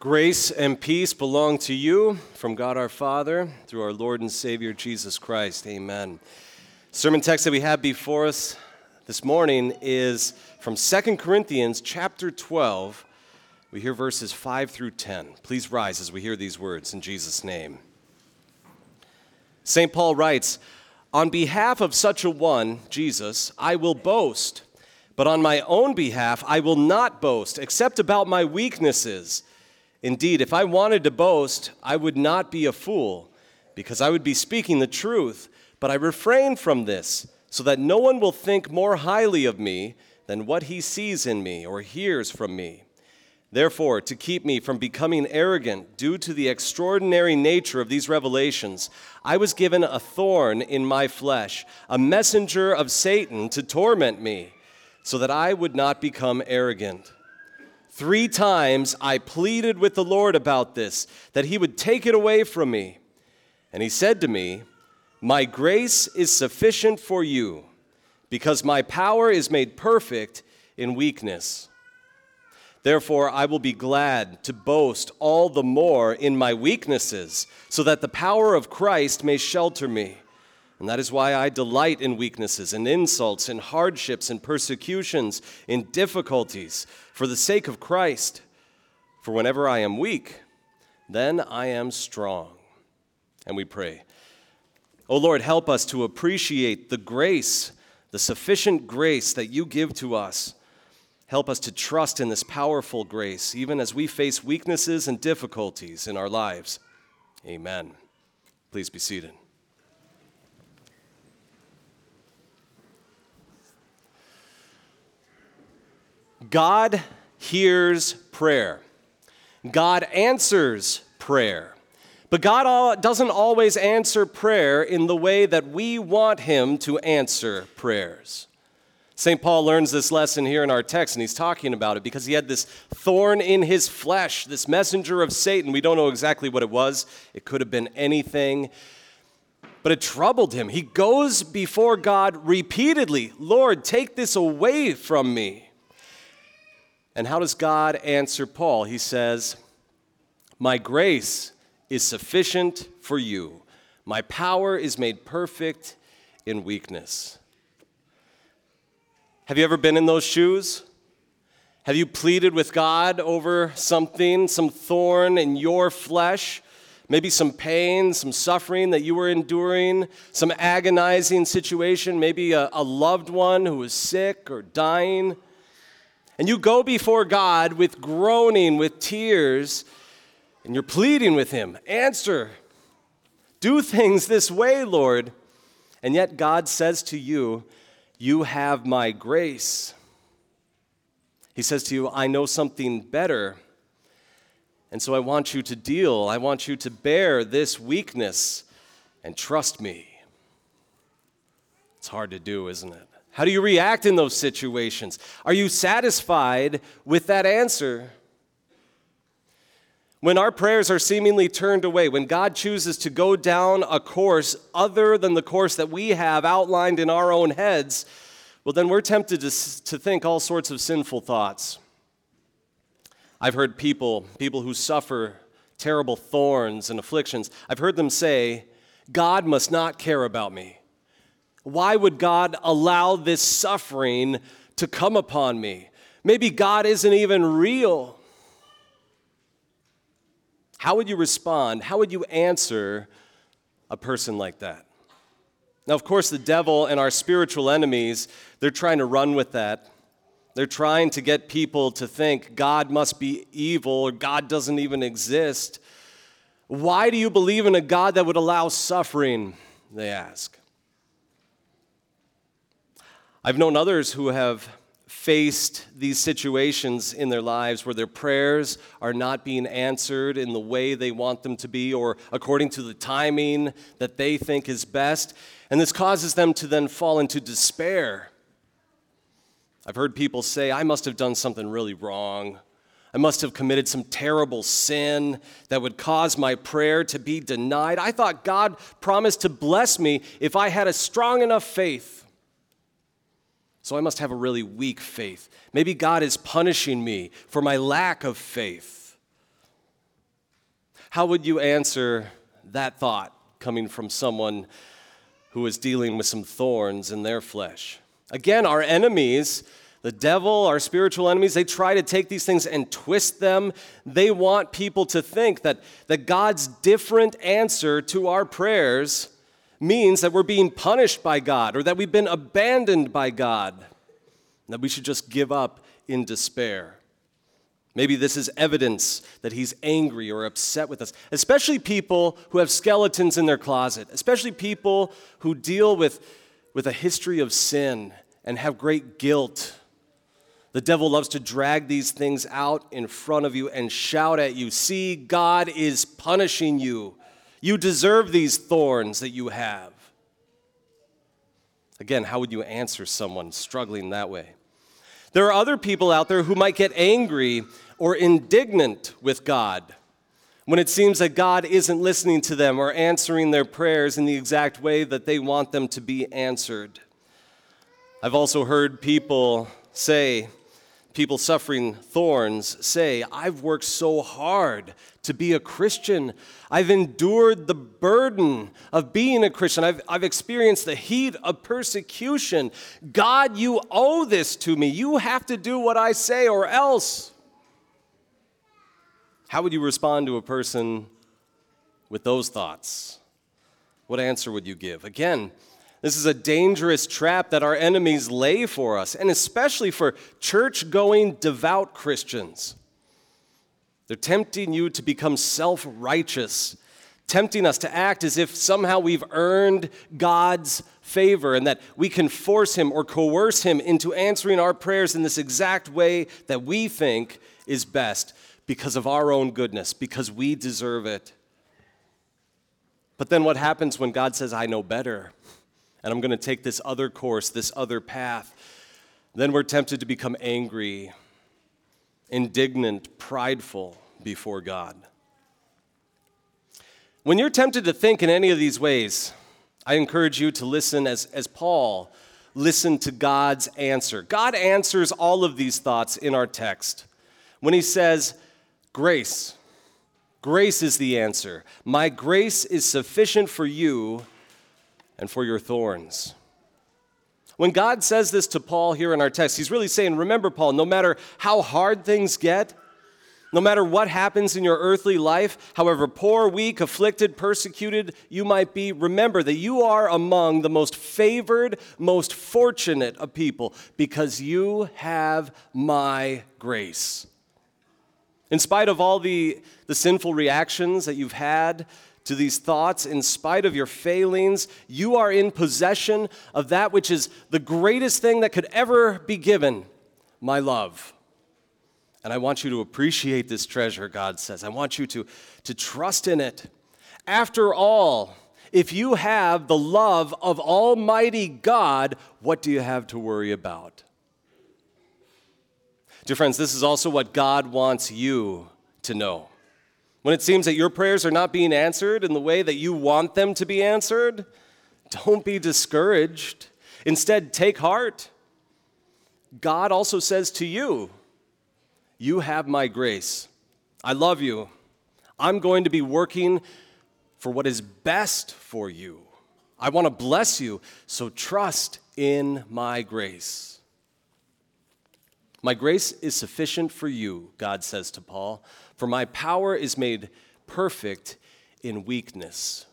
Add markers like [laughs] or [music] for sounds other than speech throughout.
Grace and peace belong to you from God our Father through our Lord and Savior Jesus Christ. Amen. Sermon text that we have before us this morning is from 2 Corinthians chapter 12. We hear verses 5 through 10. Please rise as we hear these words in Jesus' name. St. Paul writes, On behalf of such a one, Jesus, I will boast, but on my own behalf I will not boast, except about my weaknesses. Indeed, if I wanted to boast, I would not be a fool, because I would be speaking the truth. But I refrain from this, so that no one will think more highly of me than what he sees in me or hears from me. Therefore, to keep me from becoming arrogant due to the extraordinary nature of these revelations, I was given a thorn in my flesh, a messenger of Satan to torment me, so that I would not become arrogant. Three times I pleaded with the Lord about this, that he would take it away from me. And he said to me, My grace is sufficient for you, because my power is made perfect in weakness. Therefore, I will be glad to boast all the more in my weaknesses, so that the power of Christ may shelter me. And that is why I delight in weaknesses and insults and hardships and persecutions, in difficulties, for the sake of Christ. For whenever I am weak, then I am strong. And we pray. O oh Lord, help us to appreciate the grace, the sufficient grace that you give to us. Help us to trust in this powerful grace, even as we face weaknesses and difficulties in our lives. Amen. Please be seated. God hears prayer. God answers prayer. But God doesn't always answer prayer in the way that we want Him to answer prayers. St. Paul learns this lesson here in our text, and he's talking about it because he had this thorn in his flesh, this messenger of Satan. We don't know exactly what it was, it could have been anything, but it troubled him. He goes before God repeatedly Lord, take this away from me. And how does God answer Paul? He says, My grace is sufficient for you, my power is made perfect in weakness. Have you ever been in those shoes? Have you pleaded with God over something, some thorn in your flesh? Maybe some pain, some suffering that you were enduring, some agonizing situation, maybe a, a loved one who was sick or dying and you go before God with groaning, with tears, and you're pleading with Him, answer, do things this way, Lord. And yet God says to you, You have my grace. He says to you, I know something better. And so I want you to deal, I want you to bear this weakness and trust me. It's hard to do, isn't it? How do you react in those situations? Are you satisfied with that answer? When our prayers are seemingly turned away, when God chooses to go down a course other than the course that we have outlined in our own heads, well, then we're tempted to, to think all sorts of sinful thoughts. I've heard people, people who suffer terrible thorns and afflictions, I've heard them say, God must not care about me. Why would God allow this suffering to come upon me? Maybe God isn't even real. How would you respond? How would you answer a person like that? Now, of course, the devil and our spiritual enemies, they're trying to run with that. They're trying to get people to think God must be evil or God doesn't even exist. Why do you believe in a God that would allow suffering? They ask. I've known others who have faced these situations in their lives where their prayers are not being answered in the way they want them to be or according to the timing that they think is best. And this causes them to then fall into despair. I've heard people say, I must have done something really wrong. I must have committed some terrible sin that would cause my prayer to be denied. I thought God promised to bless me if I had a strong enough faith. So I must have a really weak faith. Maybe God is punishing me for my lack of faith. How would you answer that thought coming from someone who is dealing with some thorns in their flesh? Again, our enemies, the devil, our spiritual enemies, they try to take these things and twist them. They want people to think that, that God's different answer to our prayers means that we're being punished by God or that we've been abandoned by God, that we should just give up in despair. Maybe this is evidence that he's angry or upset with us, especially people who have skeletons in their closet, especially people who deal with, with a history of sin and have great guilt. The devil loves to drag these things out in front of you and shout at you See, God is punishing you. You deserve these thorns that you have. Again, how would you answer someone struggling that way? There are other people out there who might get angry or indignant with God when it seems that God isn't listening to them or answering their prayers in the exact way that they want them to be answered. I've also heard people say, people suffering thorns say, I've worked so hard to be a Christian. I've endured the burden of being a Christian. I've, I've experienced the heat of persecution. God, you owe this to me. You have to do what I say or else. How would you respond to a person with those thoughts? What answer would you give? Again, this is a dangerous trap that our enemies lay for us, and especially for church going, devout Christians. They're tempting you to become self righteous, tempting us to act as if somehow we've earned God's favor and that we can force Him or coerce Him into answering our prayers in this exact way that we think is best because of our own goodness, because we deserve it. But then what happens when God says, I know better, and I'm going to take this other course, this other path? Then we're tempted to become angry, indignant, prideful before God. When you're tempted to think in any of these ways, I encourage you to listen as, as Paul listened to God's answer. God answers all of these thoughts in our text when he says, Grace. Grace is the answer. My grace is sufficient for you and for your thorns. When God says this to Paul here in our text, he's really saying, Remember, Paul, no matter how hard things get, no matter what happens in your earthly life, however poor, weak, afflicted, persecuted you might be, remember that you are among the most favored, most fortunate of people because you have my grace. In spite of all the, the sinful reactions that you've had to these thoughts, in spite of your failings, you are in possession of that which is the greatest thing that could ever be given my love. And I want you to appreciate this treasure, God says. I want you to, to trust in it. After all, if you have the love of Almighty God, what do you have to worry about? Dear friends, this is also what God wants you to know. When it seems that your prayers are not being answered in the way that you want them to be answered, don't be discouraged. Instead, take heart. God also says to you, You have my grace. I love you. I'm going to be working for what is best for you. I want to bless you, so trust in my grace. My grace is sufficient for you, God says to Paul, for my power is made perfect in weakness.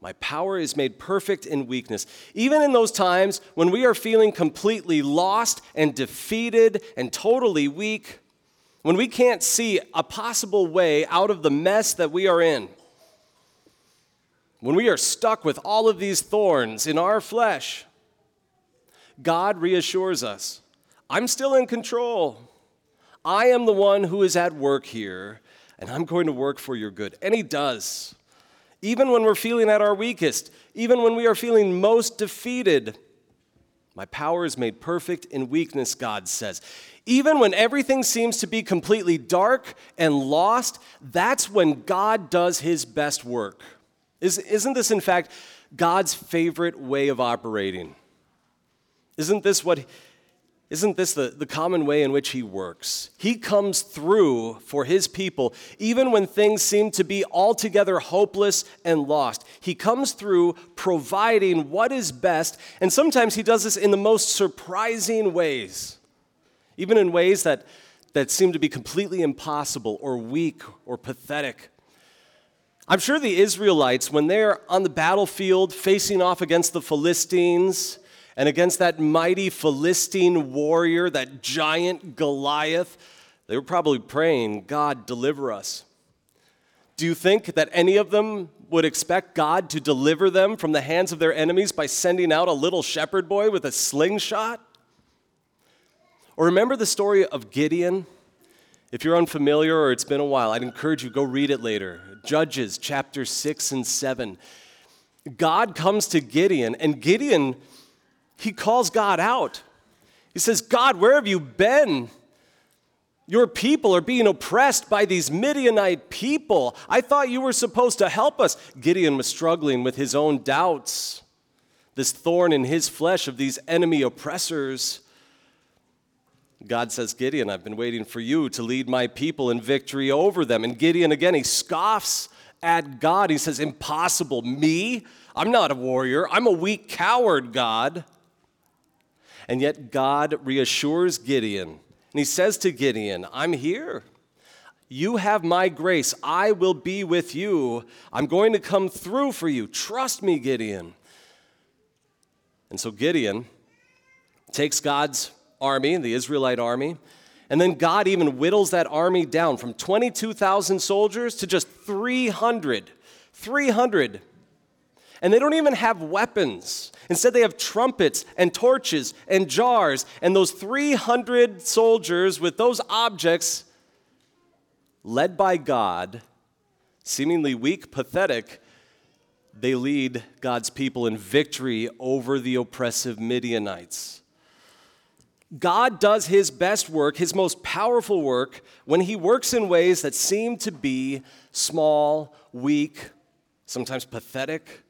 My power is made perfect in weakness. Even in those times when we are feeling completely lost and defeated and totally weak, when we can't see a possible way out of the mess that we are in, when we are stuck with all of these thorns in our flesh, God reassures us I'm still in control. I am the one who is at work here, and I'm going to work for your good. And He does. Even when we're feeling at our weakest, even when we are feeling most defeated, my power is made perfect in weakness, God says. Even when everything seems to be completely dark and lost, that's when God does his best work. Isn't this, in fact, God's favorite way of operating? Isn't this what Isn't this the, the common way in which he works? He comes through for his people, even when things seem to be altogether hopeless and lost. He comes through providing what is best, and sometimes he does this in the most surprising ways, even in ways that, that seem to be completely impossible or weak or pathetic. I'm sure the Israelites, when they're on the battlefield facing off against the Philistines, and against that mighty Philistine warrior, that giant Goliath, they were probably praying, God, deliver us. Do you think that any of them would expect God to deliver them from the hands of their enemies by sending out a little shepherd boy with a slingshot? Or remember the story of Gideon? If you're unfamiliar or it's been a while, I'd encourage you go read it later. Judges chapter 6 and 7. God comes to Gideon and Gideon he calls God out. He says, God, where have you been? Your people are being oppressed by these Midianite people. I thought you were supposed to help us. Gideon was struggling with his own doubts, this thorn in his flesh of these enemy oppressors. God says, Gideon, I've been waiting for you to lead my people in victory over them. And Gideon, again, he scoffs at God. He says, Impossible. Me? I'm not a warrior. I'm a weak coward, God. And yet God reassures Gideon. And he says to Gideon, I'm here. You have my grace. I will be with you. I'm going to come through for you. Trust me, Gideon. And so Gideon takes God's army, the Israelite army, and then God even whittles that army down from 22,000 soldiers to just 300. 300 and they don't even have weapons. Instead, they have trumpets and torches and jars. And those 300 soldiers with those objects, led by God, seemingly weak, pathetic, they lead God's people in victory over the oppressive Midianites. God does his best work, his most powerful work, when he works in ways that seem to be small, weak, sometimes pathetic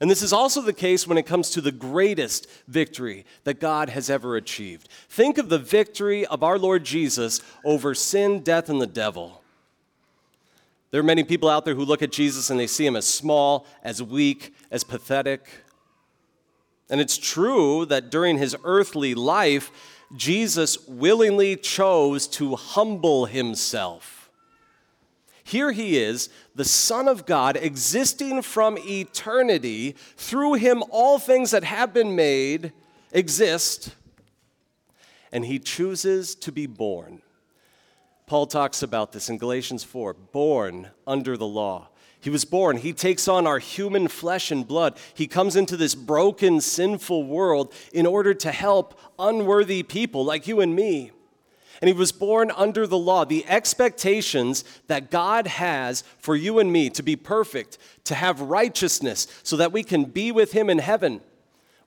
and this is also the case when it comes to the greatest victory that God has ever achieved. Think of the victory of our Lord Jesus over sin, death, and the devil. There are many people out there who look at Jesus and they see him as small, as weak, as pathetic. And it's true that during his earthly life, Jesus willingly chose to humble himself. Here he is, the Son of God, existing from eternity. Through him, all things that have been made exist. And he chooses to be born. Paul talks about this in Galatians 4 born under the law. He was born. He takes on our human flesh and blood. He comes into this broken, sinful world in order to help unworthy people like you and me and he was born under the law. The expectations that God has for you and me to be perfect, to have righteousness, so that we can be with him in heaven,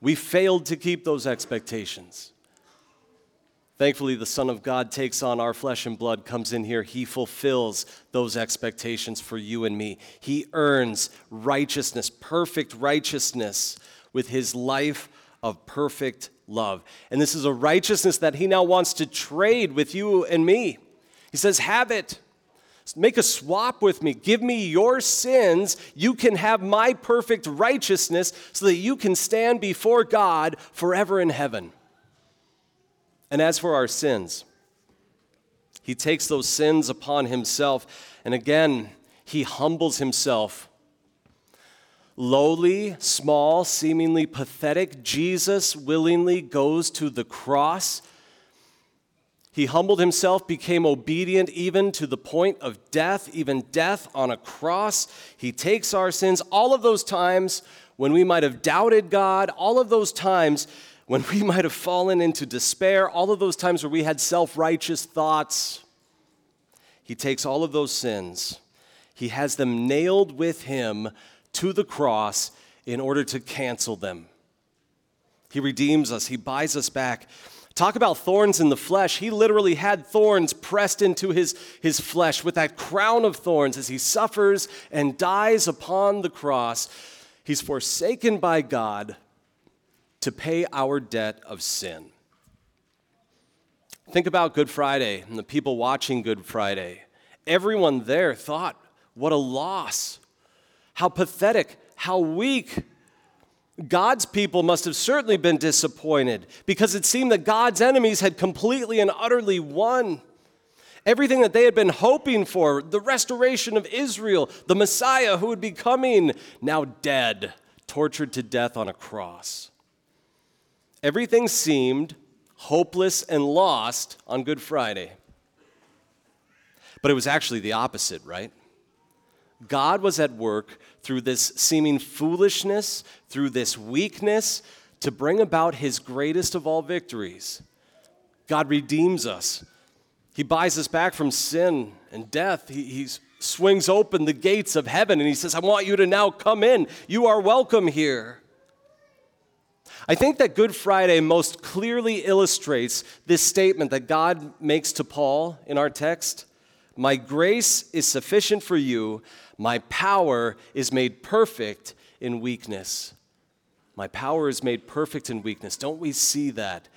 we failed to keep those expectations. Thankfully, the Son of God takes on our flesh and blood, comes in here. He fulfills those expectations for you and me. He earns righteousness, perfect righteousness, with his life of perfect love. And this is a righteousness that he now wants to trade with you and me. He says, Have it. Make a swap with me. Give me your sins. You can have my perfect righteousness so that you can stand before God forever in heaven. And as for our sins, he takes those sins upon himself. And again, he humbles himself lowly, small, seemingly pathetic, Jesus willingly goes to the cross. He humbled himself, became obedient even to the point of death, even death on a cross. He takes our sins, all of those times when we might have doubted God, all of those times when we [laughs] might have fallen into despair, all of those times where we had self righteous thoughts. He takes all of those sins, He has them nailed with Him to the cross in order to cancel them. He redeems us, He buys us back. Talk about thorns in the flesh. He literally had thorns pressed into his, his flesh with that crown of thorns as he suffers and dies upon the cross. He's forsaken by God to pay our debt of sin. Think about Good Friday and the people watching Good Friday. Everyone there thought, what a loss. How pathetic, how weak. God's people must have certainly been disappointed because it seemed that God's enemies had completely and utterly won. Everything that they had been hoping for, the restoration of Israel, the Messiah who would be coming, now dead, tortured to death on a cross. Everything seemed hopeless and lost on Good Friday. But it was actually the opposite, right? God was at work through this seeming foolishness, through this weakness, to bring about his greatest of all victories. God redeems us he buys us back from sin and death. He, he swings open the gates of heaven and he says, I want you to now come in. You are welcome here. I think that Good Friday most clearly illustrates this statement that God makes to Paul in our text My grace is sufficient for you, my power is made perfect in weakness. My power is made perfect in weakness. Don't we see that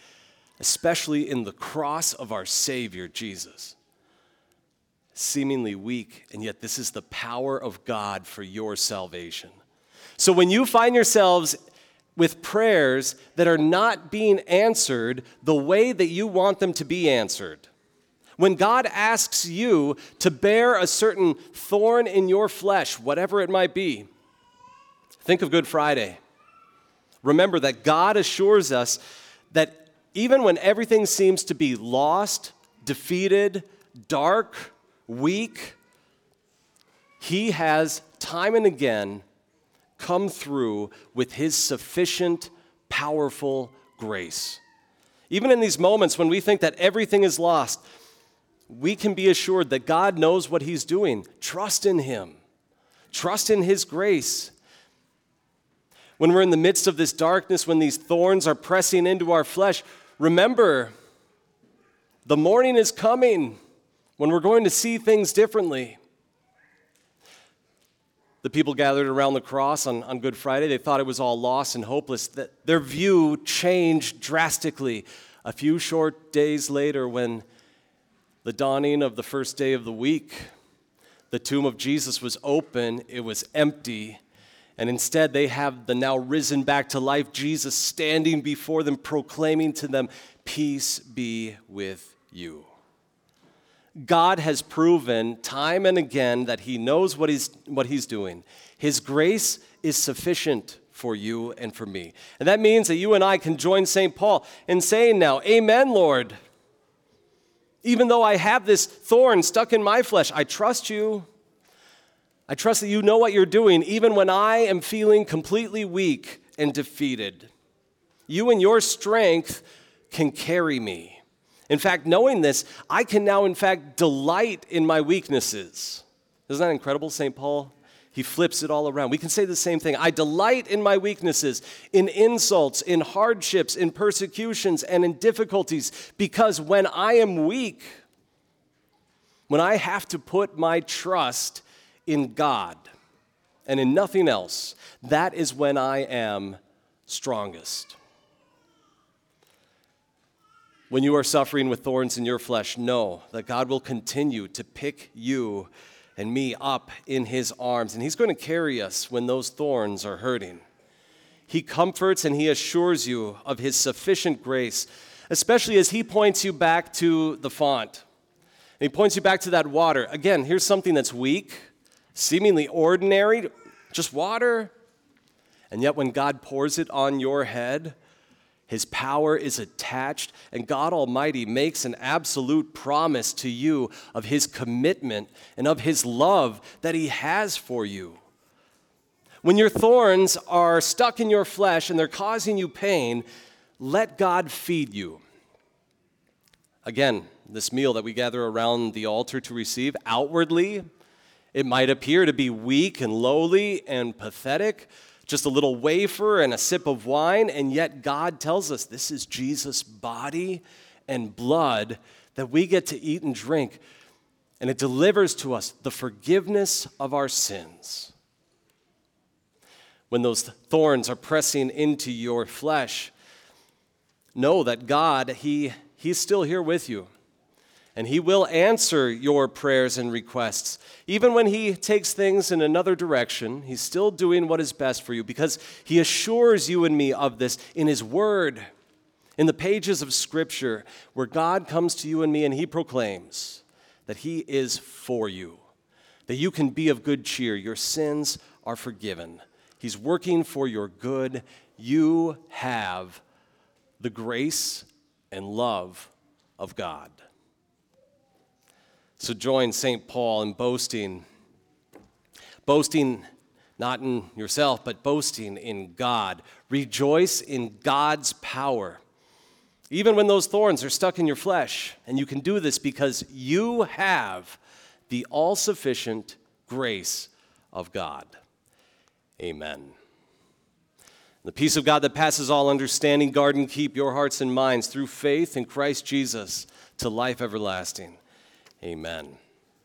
especially in the cross of our Savior, Jesus. Seemingly weak, and yet this is the power of God for your salvation. So when you find yourselves with prayers that are not being answered the way that you want them to be answered, when God asks you to bear a certain thorn in your flesh, whatever it might be, think of Good Friday. Remember that God assures us that even when everything seems to be lost, defeated, dark, weak, He has time and again come through with His sufficient, powerful grace. Even in these moments when we think that everything is lost, we can be assured that God knows what He's doing. Trust in Him, trust in His grace. When we're in the midst of this darkness, when these thorns are pressing into our flesh, Remember, the morning is coming when we're going to see things differently. The people gathered around the cross on, on Good Friday, they thought it was all lost and hopeless. That their view changed drastically a few short days later when the dawning of the first day of the week, the tomb of Jesus was open, it was empty, and instead, they have the now risen back to life Jesus standing before them, proclaiming to them, Peace be with you. God has proven time and again that He knows what He's, what he's doing. His grace is sufficient for you and for me. And that means that you and I can join St. Paul in saying now, Amen, Lord. Even though I have this thorn stuck in my flesh, I trust you. I trust that you know what you're doing even when I am feeling completely weak and defeated. You and your strength can carry me. In fact, knowing this, I can now, in fact, delight in my weaknesses. Isn't that incredible, St. Paul? He flips it all around. We can say the same thing. I delight in my weaknesses, in insults, in hardships, in persecutions, and in difficulties, because when I am weak, when I have to put my trust in God and in nothing else, that is when I am strongest. When you are suffering with thorns in your flesh, know that God will continue to pick you and me up in his arms, and he's going to carry us when those thorns are hurting. He comforts and he assures you of his sufficient grace, especially as he points you back to the font. And he points you back to that water. Again, here's something that's weak, seemingly ordinary, just water. And yet, when God pours it on your head, his power is attached, and God Almighty makes an absolute promise to you of His commitment and of His love that He has for you. When your thorns are stuck in your flesh and they're causing you pain, let God feed you. Again, this meal that we gather around the altar to receive, outwardly, it might appear to be weak and lowly and pathetic, just a little wafer and a sip of wine, and yet God tells us this is Jesus' body and blood that we get to eat and drink, and it delivers to us the forgiveness of our sins. When those thorns are pressing into your flesh, know that God, He He's still here with you. And He will answer your prayers and requests. Even when He takes things in another direction, He's still doing what is best for you because He assures you and me of this in His Word, in the pages of Scripture, where God comes to you and me and He proclaims that He is for you, that you can be of good cheer. Your sins are forgiven. He's working for your good. You have the grace and love of God. So join St. Paul in boasting, boasting not in yourself, but boasting in God. Rejoice in God's power. Even when those thorns are stuck in your flesh, and you can do this because you have the all sufficient grace of God. Amen. The peace of God that passes all understanding, guard and keep your hearts and minds through faith in Christ Jesus to life everlasting. Amen.